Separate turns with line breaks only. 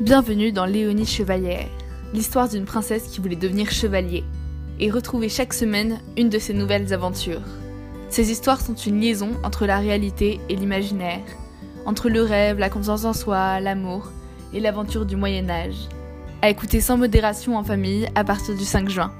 Bienvenue dans Léonie Chevalière, l'histoire d'une princesse qui voulait devenir chevalier, et retrouver chaque semaine une de ses nouvelles aventures. Ces histoires sont une liaison entre la réalité et l'imaginaire, entre le rêve, la confiance en soi, l'amour et l'aventure du Moyen Âge. À écouter sans modération en famille à partir du 5 juin.